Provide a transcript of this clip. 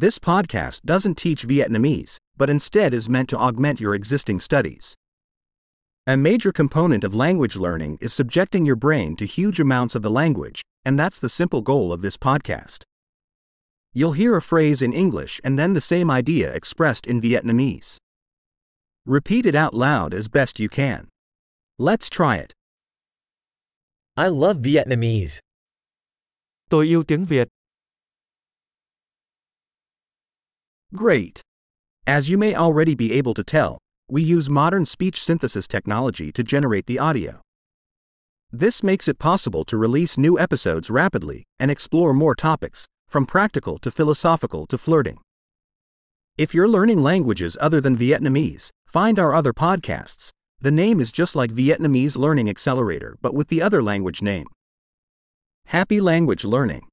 This podcast doesn't teach Vietnamese, but instead is meant to augment your existing studies. A major component of language learning is subjecting your brain to huge amounts of the language, and that's the simple goal of this podcast. You'll hear a phrase in English and then the same idea expressed in Vietnamese. Repeat it out loud as best you can. Let's try it. I love Vietnamese. Tôi yêu tiếng Việt. Great. As you may already be able to tell, we use modern speech synthesis technology to generate the audio. This makes it possible to release new episodes rapidly and explore more topics, from practical to philosophical to flirting. If you're learning languages other than Vietnamese, find our other podcasts. The name is just like Vietnamese Learning Accelerator but with the other language name. Happy language learning!